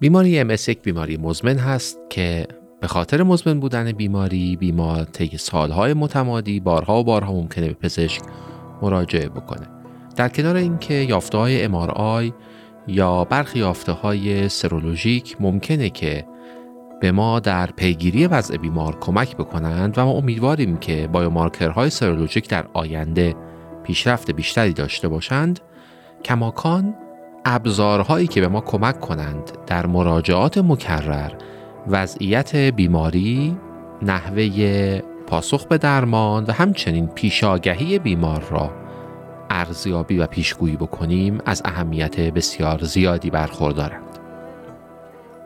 بیماری MS یک بیماری مزمن هست که به خاطر مزمن بودن بیماری بیمار طی سالهای متمادی بارها و بارها ممکنه به پزشک مراجعه بکنه. در کنار اینکه یافته های MRI یا برخی یافته های سرولوژیک ممکنه که به ما در پیگیری وضع بیمار کمک بکنند و ما امیدواریم که بایومارکرهای سرولوژیک در آینده پیشرفت بیشتری داشته باشند کماکان ابزارهایی که به ما کمک کنند در مراجعات مکرر وضعیت بیماری نحوه پاسخ به درمان و همچنین پیشاگهی بیمار را ارزیابی و پیشگویی بکنیم از اهمیت بسیار زیادی برخوردارند.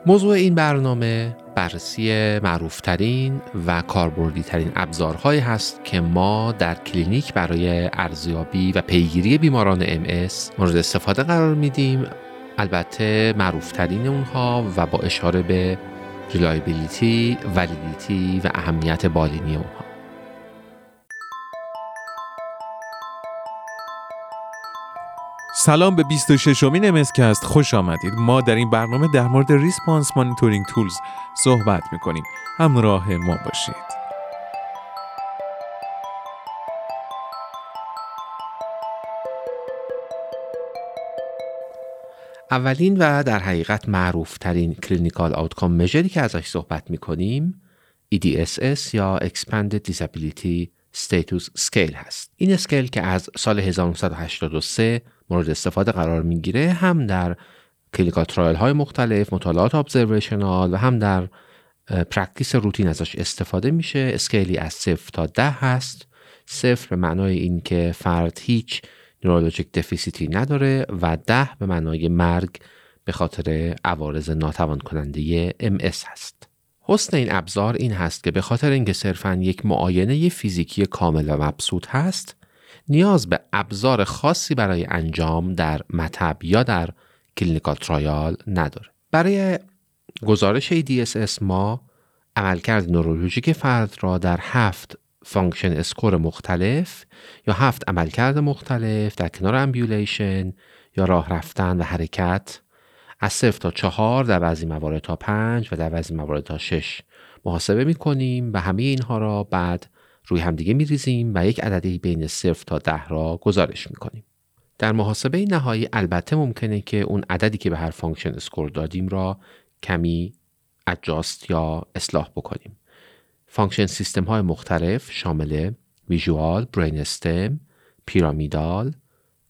موضوع این برنامه بررسی معروفترین و کاربردی ترین ابزارهایی هست که ما در کلینیک برای ارزیابی و پیگیری بیماران MS مورد استفاده قرار میدیم. البته معروفترین اونها و با اشاره به reliability، validity و اهمیت بالینی اونها. سلام به 26 امین MScast. خوش آمدید. ما در این برنامه در مورد response monitoring tools صحبت می‌کنیم. همراه ما باشید. اولین و در حقیقت معروف ترین clinical outcome measureی که ازش صحبت می‌کنیم EDSS یا Expanded Disability Status Scale هست. این scale که از سال 1983 مورد استفاده قرار می‌گیره هم در clinical trial های مختلف مطالعات observational و هم در practice routine ازش استفاده میشه. scaleی از صفر تا ده هست. صفر به معنای اینکه فرد هیچ neurologic deficitی نداره و ده به معنای مرگ به خاطر عوارض ناتوان کننده MS هست. حسن این ابزار این هست که به خاطر اینکه صرفا یک معاینه فیزیکی کامل و مبسوط هست نیاز به ابزار خاصی برای انجام در مطب یا در clinical trial نداره. برای گزارش EDSS ما عملکرد neurologic فرد را در هفت function score مختلف یا هفت عملکرد مختلف در کنار ambulation یا راه رفتن و حرکت از صفر تا چهار در بعضی موارد تا پنج و در بعضی موارد تا شش محاسبه می کنیم و همه اینها را بعد روی همدیگه می ریزیم و یک عددی بین صفر تا ده را گزارش می کنیم. در محاسبه نهایی البته ممکنه که اون عددی که به هر function score دادیم را کمی adjust یا اصلاح بکنیم. function system های مختلف شامل visual، brain stem، pyramidal،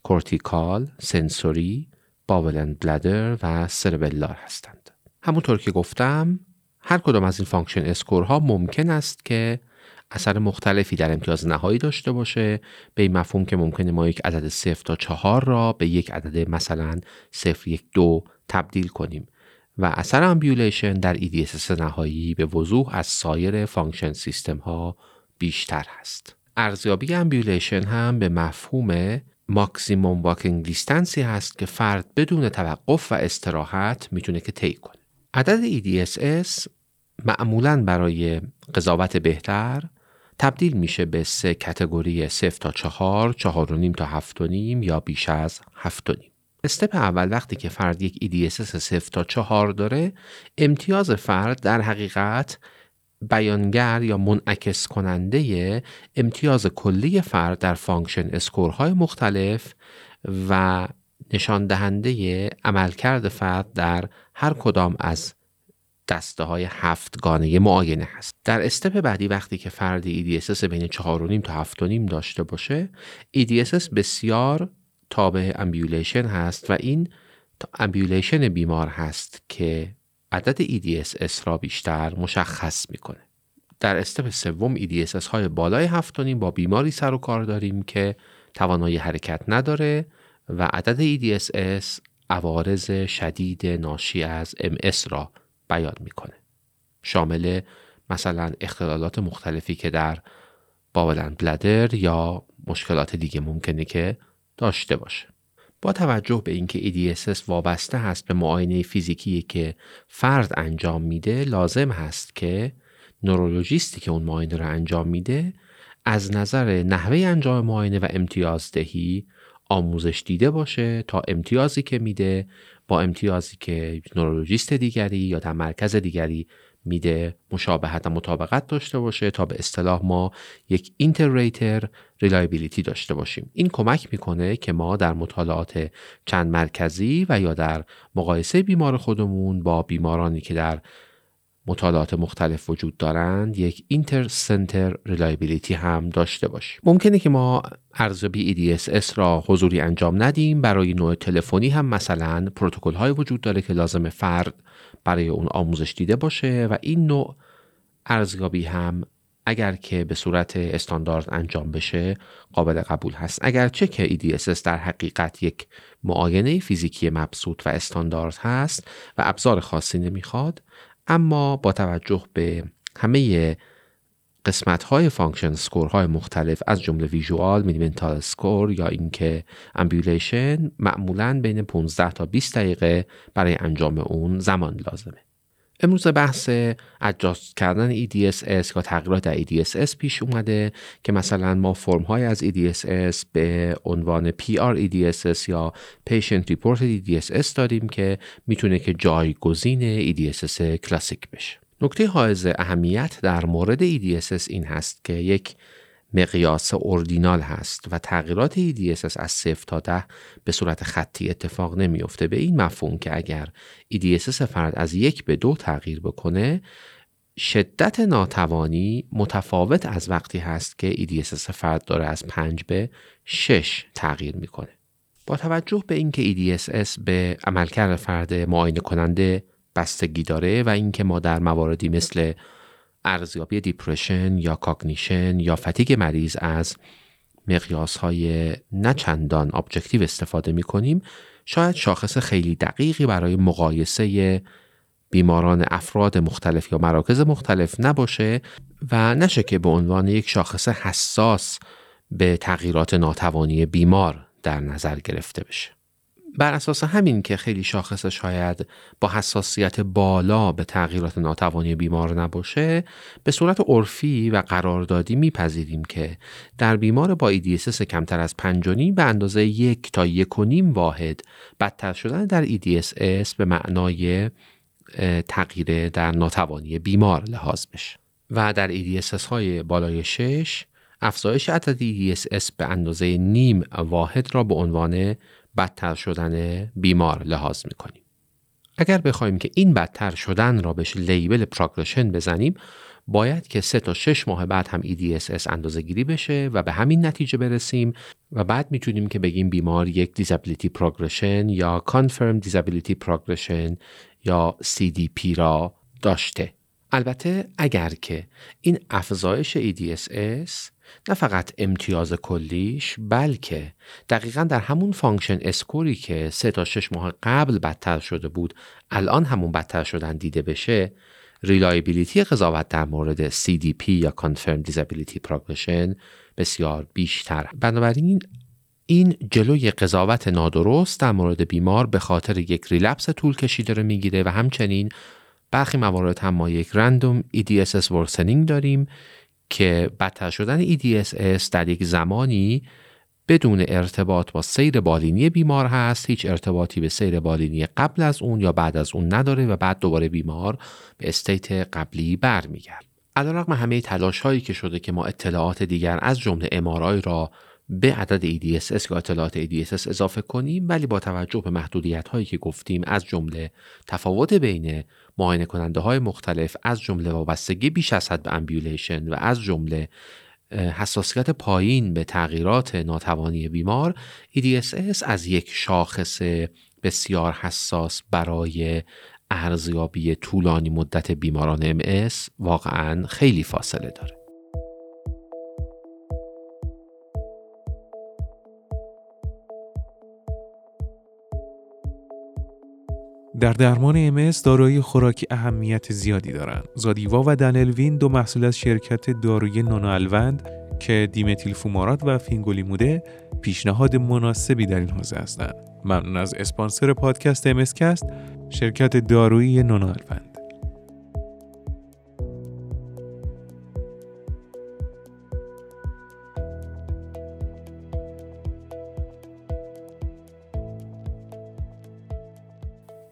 cortical، sensory، bowel bladder و cerebellar هستند. همونطور که گفتم هر کدام از این function scoreها ممکن است که اثر مختلفی در امتیاز نهایی داشته باشه به این مفهوم که ممکنه ما یک عدد صفر تا چهار را به یک عدد مثلا صفر یک دو تبدیل کنیم و اثر ambulation در EDSS نهایی به وضوح از سایر function system ها بیشتر هست. ارزیابی ambulation هم به مفهوم maximum walking distanceی هست که فرد بدون توقف و استراحت می‌تونه که طی کنه. عدد EDSS معمولا برای قضاوت بهتر تبدیل میشه به سه category صفر تا چهار، چهار و نیم تا هفت و نیم یا بیش از هفت و نیم. step اول وقتی که فرد یک EDSS صفر تا چهار داره امتیاز فرد در حقیقت بیانگر یا منعکس کننده امتیاز کلی فرد در function scoreهای مختلف و نشان دهنده عملکرد فرد در هر کدام از دسته های هفتگانه معاینه هست. در step بعدی وقتی که فردی EDSS بین 4.5 تا 7.5 داشته باشه EDSS بسیار تابع ambulation هست و این ambulation بیمار هست که عدد EDSS را بیشتر مشخص می‌کنه. در step سوم EDSS های بالای 7.5 با بیماری سر و کار داریم که توانایی حرکت نداره و عدد EDSS عوارض شدید ناشی از MS را بیان می‌کنه. شامل مثلا اختلالات مختلفی که در باولن بلدر یا مشکلات دیگه ممکنه که داشته باشه. با توجه به اینکه EDSS وابسته هست به معاینه فیزیکی که فرد انجام میده لازم هست که نورولوژیستی که اون معاینه رو انجام میده از نظر نحوه انجام معاینه و امتیازدهی آموزش دیده باشه تا امتیازی که میده با امتیازی که نورولوژیست دیگری یا در مرکز دیگری میده مشابهت و مطابقت داشته باشه تا به اصطلاح ما یک inter-rater reliability داشته باشیم. این کمک می‌کنه که ما در مطالعات چند مرکزی و یا در مقایسه بیمار خودمون با بیمارانی که در مطالعات مختلف وجود دارند یک inter-center reliability هم داشته باشیم. ممکنه که ما ارزیابی EDSS را حضوری انجام ندیم برای نوع تلفنی هم مثلا protocol های وجود داره که لازم فرد برای اون آموزش دیده باشه و این نوع ارزیابی هم اگر که به صورت استاندارد انجام بشه قابل قبول هست. اگرچه که EDSS در حقیقت یک معاینه فیزیکی مبسوط و استاندارد هست و ابزار خاصی نمی‌خواد اما با توجه به همه قسمت های function score های مختلف از جمله visual، mini mental score یا اینکه ambulation معمولا بین 15 تا 20 دقیقه برای انجام اون زمان لازمه. امروز بحث اجاست کردن EDSS یا تغییرات در EDSS پیش اومده که مثلا ما فرم های از EDSS به عنوان PR EDSS یا Patient Reported EDSS داریم که می‌تونه که جایگزین EDSS کلاسیک بشه. نکته حائز اهمیت در مورد EDSS این هست که یک مقیاس اردینال هست و تغییرات EDSS از 0 تا 10 به صورت خطی اتفاق نمیافته. به این مفهوم که اگر EDSS فرد از یک به دو تغییر بکنه شدت ناتوانی متفاوت از وقتی هست که EDSS فرد داره از 5 به 6 تغییر می‌کنه. با توجه به اینکه EDSS به عملکرد فرد معاینه کننده بستگی داره و اینکه ما در مواردی مثل ارزیابی depression یا cognition یا fatigue مریض از مقیاس های نچندان ابجکتیو استفاده می کنیم شاید شاخص خیلی دقیقی برای مقایسه بیماران افراد مختلف یا مراکز مختلف نباشه و نشه که به عنوان یک شاخص حساس به تغییرات ناتوانی بیمار در نظر گرفته بشه. بر اساس همین که خیلی شاخص شاید با حساسیت بالا به تغییرات ناتوانی بیمار نباشه به صورت عرفی و قراردادی میپذیریم که در بیمار با EDSS کمتر از 5 به اندازه یک تا یک واحد بدتر شدن در EDSS به معنای تغییر در ناتوانی بیمار لحاظ بشه. و در EDSS های بالای 6 افزایش عدد EDSS به اندازه نیم واحد را به عنوان بدتر شدن بیمار لحاظ می‌کنیم. اگر بخوایم که این بدتر شدن را بهش لیبل پروگرشن بزنیم باید که سه تا شش ماه بعد هم EDSS اندازه گیری بشه و به همین نتیجه برسیم و بعد می‌تونیم که بگیم بیمار یک Disability Progression یا Confirmed Disability Progression یا CDP را داشته. البته اگر که این افزایش EDSS نه فقط امتیاز کلیش بلکه دقیقا در همون function score ی که سه تا شش ماه قبل بدتر شده بود الان همون بدتر شدن دیده بشه reliability قضاوت در مورد CDP یا Confirmed Disability Progression بسیار بیشتر. بنابراین این جلوی قضاوت نادرست در مورد بیمار به خاطر یک relapse طول کشیده رو می‌گیره و همچنین برخی موارد هم ما یک random EDSS worsening داریم که بدتر شدن EDSS در یک زمانی بدون ارتباط با سیر بالینی بیمار هست. هیچ ارتباطی به سیر بالینی قبل از اون یا بعد از اون نداره و بعد دوباره بیمار به استیت قبلی برمیگرد. علیرغم همه تلاش هایی که شده که ما اطلاعات دیگر از جمله امارای را به عدد EDSS یا اطلاعات EDSS اضافه کنیم ولی با توجه به محدودیت هایی که گفتیم از جمله تفاوت بین معاینه کننده های مختلف از جمله وابستگی بیش از حد به امبیولیشن و از جمله حساسیت پایین به تغییرات ناتوانی بیمار EDSS از یک شاخص بسیار حساس برای ارزیابی طولانی مدت بیماران MS واقعا خیلی فاصله داره. در درمان MS داروی خوراکی اهمیت زیادی دارند. زادیوا و دنلوین دو محصول از شرکت داروی نانوالوند که دیمتیل فومارات و فینگولیموده پیشنهاد مناسبی در این حوزه هستند. ممنون از اسپانسر پادکست امسکست شرکت دارویی نانوالوند.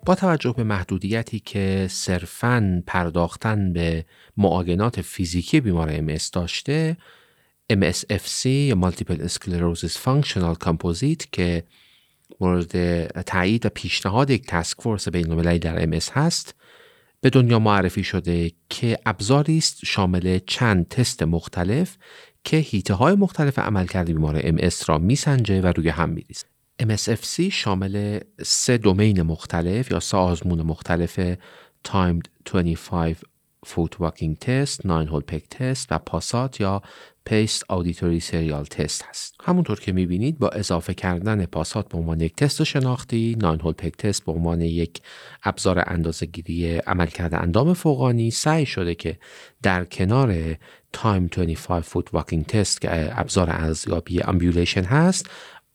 با توجه به محدودیتی که صرفاً پرداختن به معاینات فیزیکی بیمار MS داشته MSFC یا Multiple Sclerosis Functional Composite که مورد تایید و پیشنهاد یک تسک فورس بین‌المللی در MS هست به دنیا معرفی شده که ابزاری است شامل چند تست مختلف که هیته های مختلف عملکرد بیمار MS را میسنجه و روی هم میریزه. MSFC شامل سه domain مختلف یا سه آزمون مختلف Timed 25 Foot Walking Test، 9 Hole Peg Test و PASAT یا Paced Auditory Serial Test هست. همونطور که می‌بینید با اضافه کردن PASAT به عنوان یک تست شناختی Nine Hole Peg Test به عنوان یک ابزار اندازهگیری عملکرد اندام فوقانی سعی شده که در کنار Timed 25 Foot Walking Test که ابزار ارزیابی ambulation هست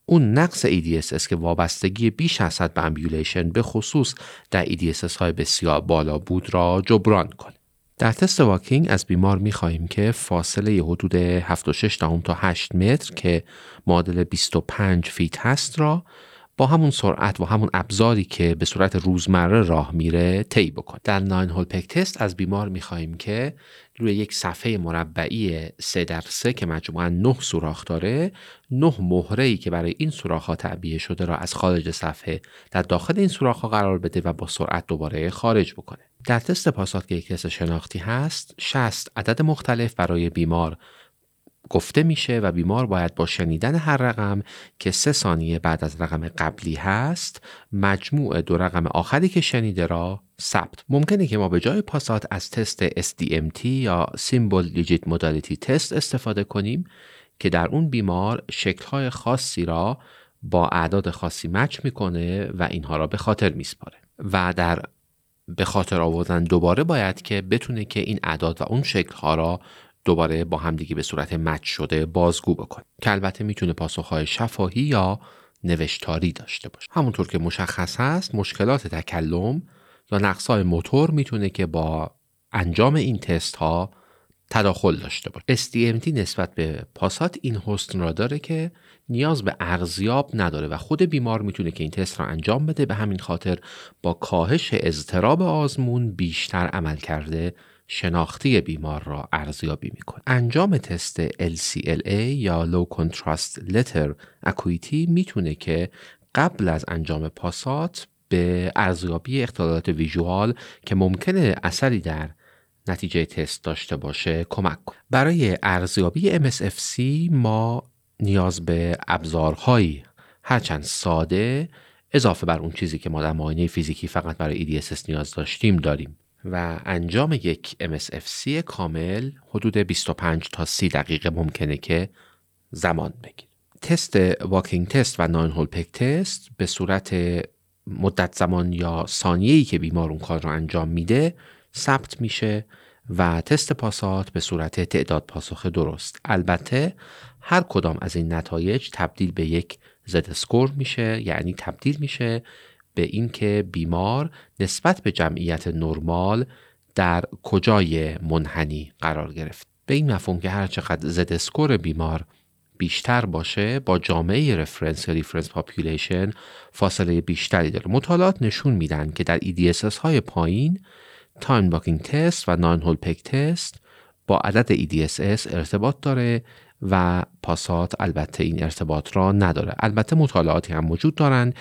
اون نقص EDSS که وابستگی بیش از حد به ambulation به خصوص در EDSS های بسیار بالا بود را جبران کنه. در تست walking از بیمار می خواهیم که فاصله حدود 7.6 تا 8 متر که معادل 25 feet هست را با همون سرعت و همون ابزاری که به صورت روزمره راه میره طی بکن. در Nine Hole Peg Test از بیمار می‌خواهیم که روی یک صفحه مربعی 3 در 3 که مجموعا 9 سوراخ داره 9 مهره ای که برای این سوراخ ها تعبیه شده را از خارج صفحه در داخل این سوراخ ها قرار بده و با سرعت دوباره خارج بکنه. در تست پاسات که یک تست شناختی هست 60 عدد مختلف برای بیمار گفته میشه و بیمار باید با شنیدن هر رقم که سه ثانیه بعد از رقم قبلی هست مجموع دو رقم آخری که شنیده را ثبت. ممکنه که ما به جای پاسات از تست SDMT یا Symbol Digit Modality Test استفاده کنیم که در اون بیمار شکلهای خاصی را با اعداد خاصی مچ می‌کنه و اینها را به خاطر میسپاره. و در به خاطر آوردن دوباره باید که بتونه که این اعداد و اون شکلها را دوباره با همدیگه به صورت مچ شده بازگو بکنه که البته می‌تونه پاسخهای شفاهی یا نوشتاری داشته باشه. همونطور که مشخص هست مشکلات تکلم یا نقصهای موتور می‌تونه که با انجام این تست ها تداخل داشته باشه. SDMT نسبت به پاسات این حسن را داره که نیاز به ارزیاب نداره و خود بیمار می‌تونه که این تست را انجام بده. به همین خاطر با کاهش اضطراب آزمون بیشتر عمل کرده شناختی بیمار را ارزیابی می‌کنه. انجام تست LCLA یا Low Contrast Letter Acuity می‌تونه که قبل از انجام پاسات به ارزیابی اختلالات ویژوال که ممکنه اثری در نتیجه تست داشته باشه کمک کنه. برای ارزیابی MSFC ما نیاز به ابزارهایی هرچند ساده اضافه بر اون چیزی که ما در معاینه فیزیکی فقط برای EDSS نیاز داشتیم داریم. و انجام یک MSFC کامل حدود 25 تا 30 دقیقه ممکنه که زمان بگیره. تست واکینگ تست و ناین هول پک تست به صورت مدت زمان یا ثانیه‌ای که بیمار اون کار رو انجام میده ثبت میشه و تست PASAT به صورت تعداد پاسخ درست. البته هر کدام از این نتایج تبدیل به یک Z score میشه یعنی تبدیل میشه به اینکه بیمار نسبت به جمعیت نرمال در کجای منحنی قرار گرفت. به این مفهوم که هر چقدر Z score بیمار بیشتر باشه با جامعه reference یا reference population فاصله بیشتری داره. مطالعات نشون میدن که در EDSS های پایین Timed Walking Test و Nine Hole Peg Test با عدد EDSS ارتباط داره و PASAT البته این ارتباط را نداره. البته مطالعاتی هم وجود دارند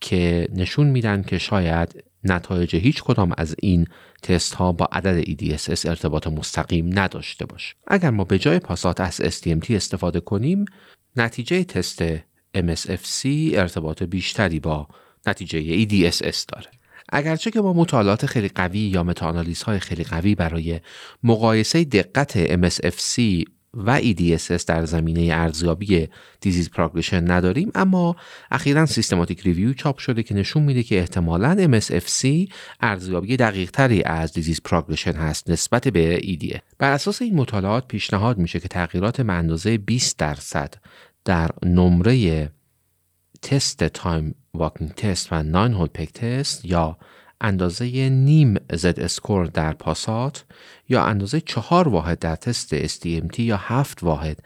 که نشون میدن که شاید نتایج هیچ کدام از این تست ها با عدد EDSS ارتباط مستقیم نداشته باشه. اگر ما به جای PASAT از SDMT استفاده کنیم نتیجه تست MSFC ارتباط بیشتری با نتیجه EDSS داره. اگرچه که ما مطالعات خیلی قوی یا meta-analysis های خیلی قوی برای مقایسه دقت MSFC و EDSS در زمینه ارزیابی disease progression نداریم اما اخیرا systematic review چاپ شده که نشون میده که احتمالا MSFC ارزیابی دقیق تری از disease progression هست نسبت به EDSS بر اساس این مطالعات پیشنهاد میشه که تغییرات به اندازه 20 درصد در نمره تست Timed Walking Test و Nine Hole Peg Test یا اندازه نیم Z score در PASAT یا اندازه چهار واحد در تست SDMT یا هفت واحد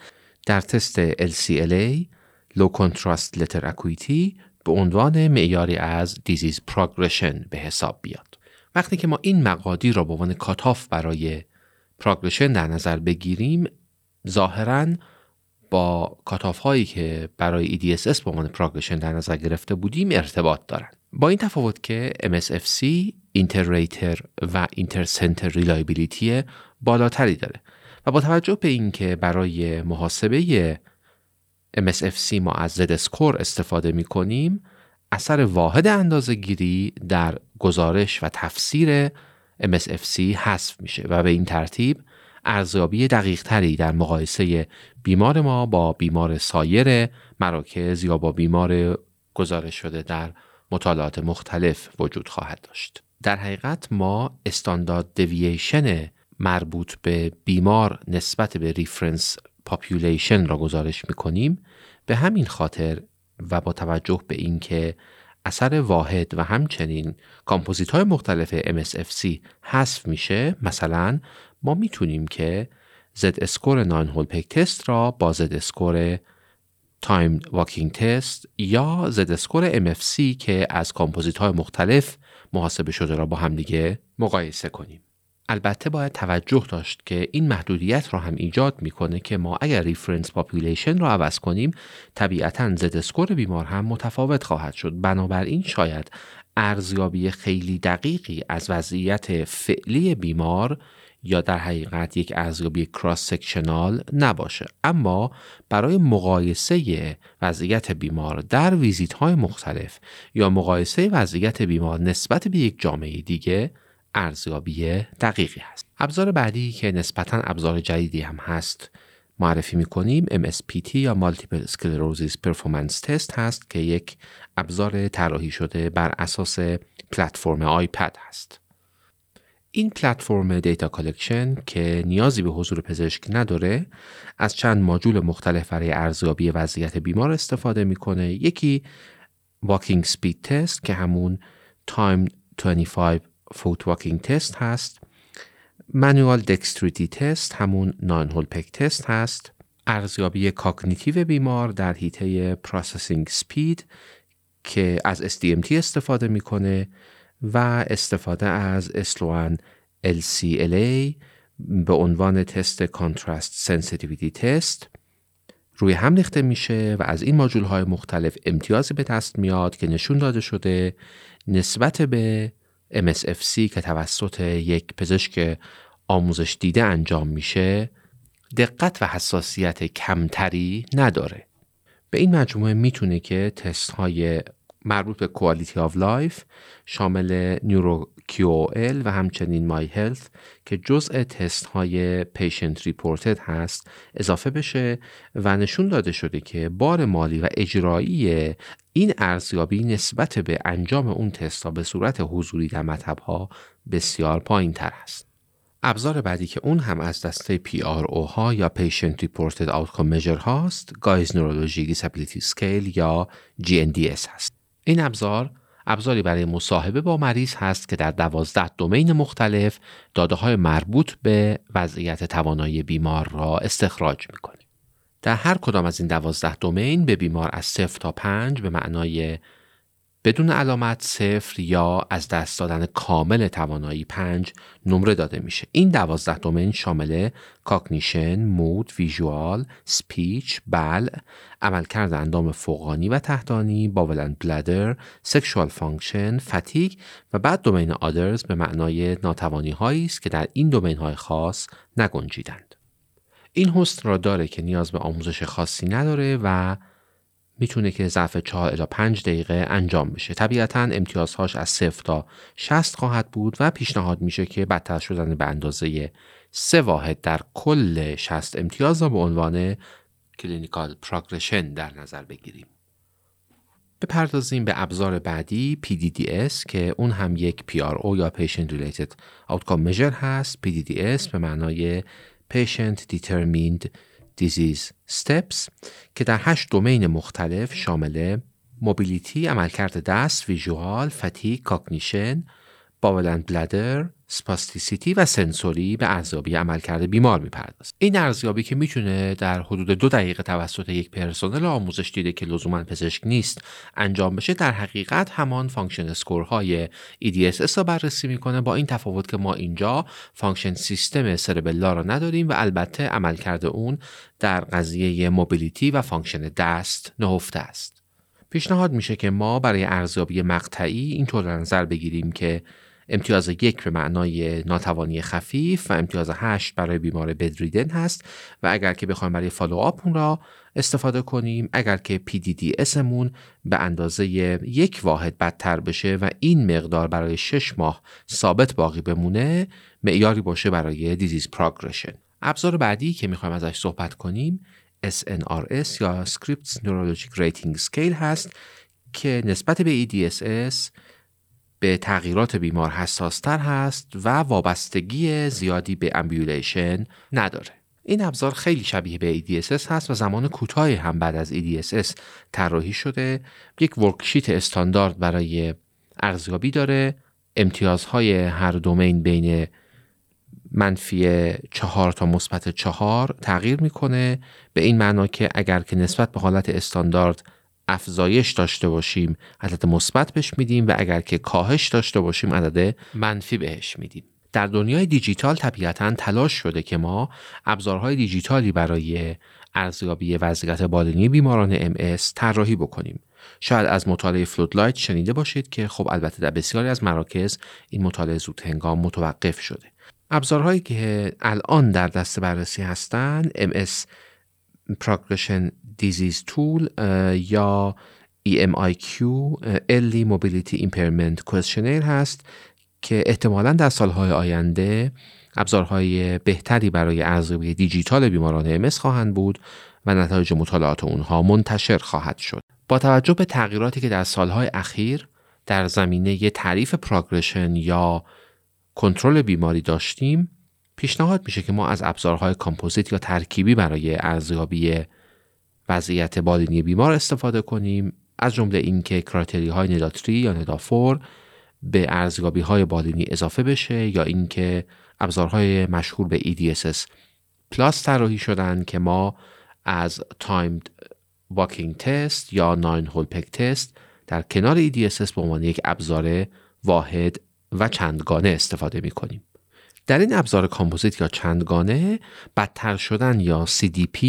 در تست LCLA Low Contrast Letter Acuity به عنوان معیاری از disease progression به حساب بیاد. وقتی که ما این مقادیر را به عنوان cutoff برای progression در نظر بگیریم ظاهرا با cutoff هایی که برای EDSS به عنوان progression در نظر گرفته بودیم ارتباط دارند با این تفاوت که MSFC inter و inter center reliability بالاتری داره و با توجه به اینکه برای محاسبه MSFC ما از Z score استفاده می کنیم اثر واحد اندازه گیری در گزارش و تفسیر MSFC حذف میشه و به این ترتیب ارزیابی دقیق تری در مقایسه بیمار ما با بیمار سایر مراکز یا با بیمار گزارش شده در مطالعات مختلف وجود خواهد داشت. در حقیقت ما standard deviation مربوط به بیمار نسبت به reference population را گزارش می کنیم به همین خاطر و با توجه به اینکه اثر واحد و همچنین کامپوزیت های مختلف MSFC حذف میشه مثلا ما می‌تونیم که Z score Nine Hole Peg Test را با Z score Timed Walking Test یا Z score MSFC که از کامپوزیت های مختلف محاسبه شده را با همدیگه مقایسه کنیم. البته باید توجه داشت که این محدودیت را هم ایجاد می‌کنه که ما اگر reference population را عوض کنیم طبیعتا Z score بیمار هم متفاوت خواهد شد بنابراین شاید ارزیابی خیلی دقیقی از وضعیت فعلی بیمار یا در حقیقت یک ارزیابی cross-sectional نباشه. اما برای مقایسه وضعیت بیمار در ویزیت های مختلف یا مقایسه وضعیت بیمار نسبت به یک جامعه دیگه ارزیابی دقیقی هست. ابزار بعدی که نسبتا ابزار جدیدی هم هست معرفی می‌کنیم MSPT یا Multiple Sclerosis Performance Test هست که یک ابزار طراحی شده بر اساس پلتفرم iPad هست. این پلتفرم data collection که نیازی به حضور پزشک نداره از چند ماجول مختلف برای ارزیابی وضعیت بیمار استفاده می‌کنه. یکی walking speed test که همون timed 25 foot walking test هست. manual dexterity test همون nine hole peg test هست. ارزیابی cognitive بیمار در حیطه processing speed که از SDMT استفاده می‌کنه. و استفاده از Sloan LCLA به عنوان تست contrast sensitivity test روی هم ریخته میشه و از این ماجول های مختلف امتیازی به دست میاد که نشون داده شده نسبت به MSFC که توسط یک پزشک آموزش دیده انجام میشه دقت و حساسیت کمتری نداره. به این مجموعه می‌تونه که تست های مربوط به quality of life شامل Neuro QOL و همچنین MyHealth که جزء تست های patient reported هست اضافه بشه و نشون داده شده که بار مالی و اجرایی این ارزیابی نسبت به انجام اون تست ها به صورت حضوری در مطب ها بسیار پایین تر است. ابزار بعدی که اون هم از دسته PRO ها یا Patient Reported Outcome Measure هاست Guy's Neurology Disability Scale یا GNDS هست. این ابزار ابزاری برای مصاحبه با مریض هست که در دوازده دومین مختلف داده های مربوط به وضعیت توانایی بیمار را استخراج می‌کنه. در هر کدام از این دوازده domain به بیمار از صفر تا پنج به معنای بدون علامت صفر یا از دست دادن کامل توانایی پنج نمره داده میشه این دوازده domain شامل cognition، mood، visual، speech، بلع، عملکرد اندام فوقانی و تحتانی، bowel and bladder، sexual function، fatigue و بعد domain others به معنای ناتوانی هایی است که در این domain های خاص نگنجیدند. این حسن را داره که نیاز به آموزش خاصی نداره و می‌تونه که ظرف 4 الی 5 دقیقه انجام بشه. طبیعتا امتیازهاش از 0 تا 60 خواهد بود و پیشنهاد میشه که بدتر شدن به اندازه سه واحد در کل 60 امتیاز را به عنوان clinical progression در نظر بگیریم. بپردازیم به ابزار بعدی PDDS که اون هم یک PRO یا Patient Related Outcome Measure هست. PDDS به معنای Patient Determined Disease Steps که در هشت domain مختلف شامل mobility، عملکرد دست، visual، fatigue، cognition، bowel and bladder، spasticity و sensory به ارزیابی عملکرد بیمار می‌پردازه این ارزیابی که می‌تونه در حدود دو دقیقه توسط یک پرسنل آموزش دیده که لزوما پزشک نیست انجام بشه در حقیقت همان function score های EDSS را بررسی می‌کنه با این تفاوت که ما اینجا function system cerebellar را نداریم و البته عملکرد اون در قضیه mobility و function دست نهفته است. پیشنهاد میشه که ما برای ارزیابی مقطعی اینطور در نظر بگیریم که امتیاز یک به معنای ناتوانی خفیف و امتیاز هشت برای بیمار bedridden هست و اگر که بخوایم برای follow up اون را استفاده کنیم اگر که PDD اسمون به اندازه یک واحد بدتر بشه و این مقدار برای شش ماه ثابت باقی بمونه معیاری باشه برای disease progression ابزار بعدی که می‌خوایم ازش صحبت کنیم SNRS یا Scripps Neurologic Rating Scale هست که نسبت به EDSS به تغییرات بیمار حساستر هست و وابستگی زیادی به ambulation نداره. این ابزار خیلی شبیه به EDSS هست و زمان کوتاهی هم بعد از EDSS طراحی شده. یک ورکشیت استاندارد برای ارزیابی داره. امتیازهای هر دومین بین منفی چهار تا مثبت چهار تغییر می‌کنه به این معنا که اگر که نسبت به حالت استاندارد افزایش داشته باشیم عدد مثبت بهش میدیم و اگر که کاهش داشته باشیم عدد منفی بهش میدیم. در دنیای دیجیتال طبیعتا تلاش شده که ما ابزارهای دیجیتالی برای ارزیابی وضعیت بالینی بیماران MS طراحی بکنیم. شاید از مطالعه Floodlight شنیده باشید که خب البته در بسیاری از مراکز این مطالعه زود هنگام متوقف شده. ابزارهایی که الان در دست بررسی هستند MS Progression Disease Tool یا EMIQ Early Mobility Impairment Questionnaire هست که احتمالا در سالهای آینده ابزارهای بهتری برای ارزیابی دیجیتال بیماران MS خواهند بود و نتایج مطالعات اونها منتشر خواهد شد. با توجه به تغییراتی که در سالهای اخیر در زمینه تعریف progression یا کنترل بیماری داشتیم پیشنهاد میشه که ما از ابزارهای کامپوزیت یا ترکیبی برای ارزیابی وضعیت بالینی بیمار استفاده کنیم از جمله اینکه criteria های NEDA three یا NEDA four به ارزیابی های بالینی اضافه بشه یا اینکه ابزارهای مشهور به EDSS plus طراحی شدن که ما از timed walking test یا nine hole peg test در کنار EDSS به عنوان یک ابزار واحد و چندگانه استفاده می کنیم. در این ابزار کامپوزیت یا چندگانه بدتر شدن یا CDP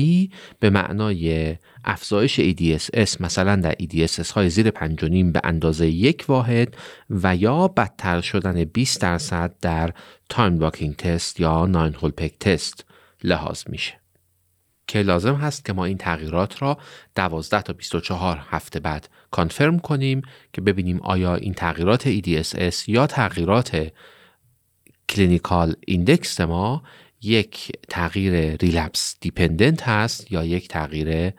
به معنای افزایش EDSS مثلا در EDSS های زیر 5.5 به اندازه یک واحد و یا بدتر شدن 20 درصد در timed walking test یا nine hole peg test لحاظ میشه. که لازم هست که ما این تغییرات را 12 تا 24 هفته بعد confirm کنیم که ببینیم آیا این تغییرات EDSS یا تغییرات clinical index ما یک تغییر relapse dependent هست یا یک تغییر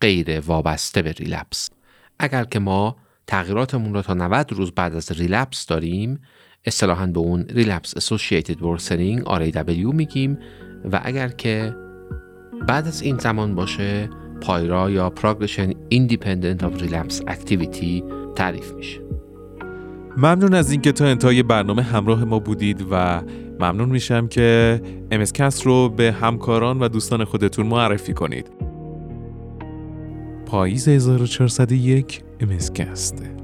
غیر وابسته به relapse. اگر که ما تغییراتمون را تا 90 روز بعد از relapse داریم اصطلاحا به اون ریلپس Associated Worsening RAW میگیم و اگر که بعد از این زمان باشه PIRA یا Progression Independent of Relapse Activity تعریف میشه. ممنون از اینکه تا انتهای برنامه همراه ما بودید و ممنون میشم که امسکست رو به همکاران و دوستان خودتون معرفی کنید. پاییز 1401 امسکست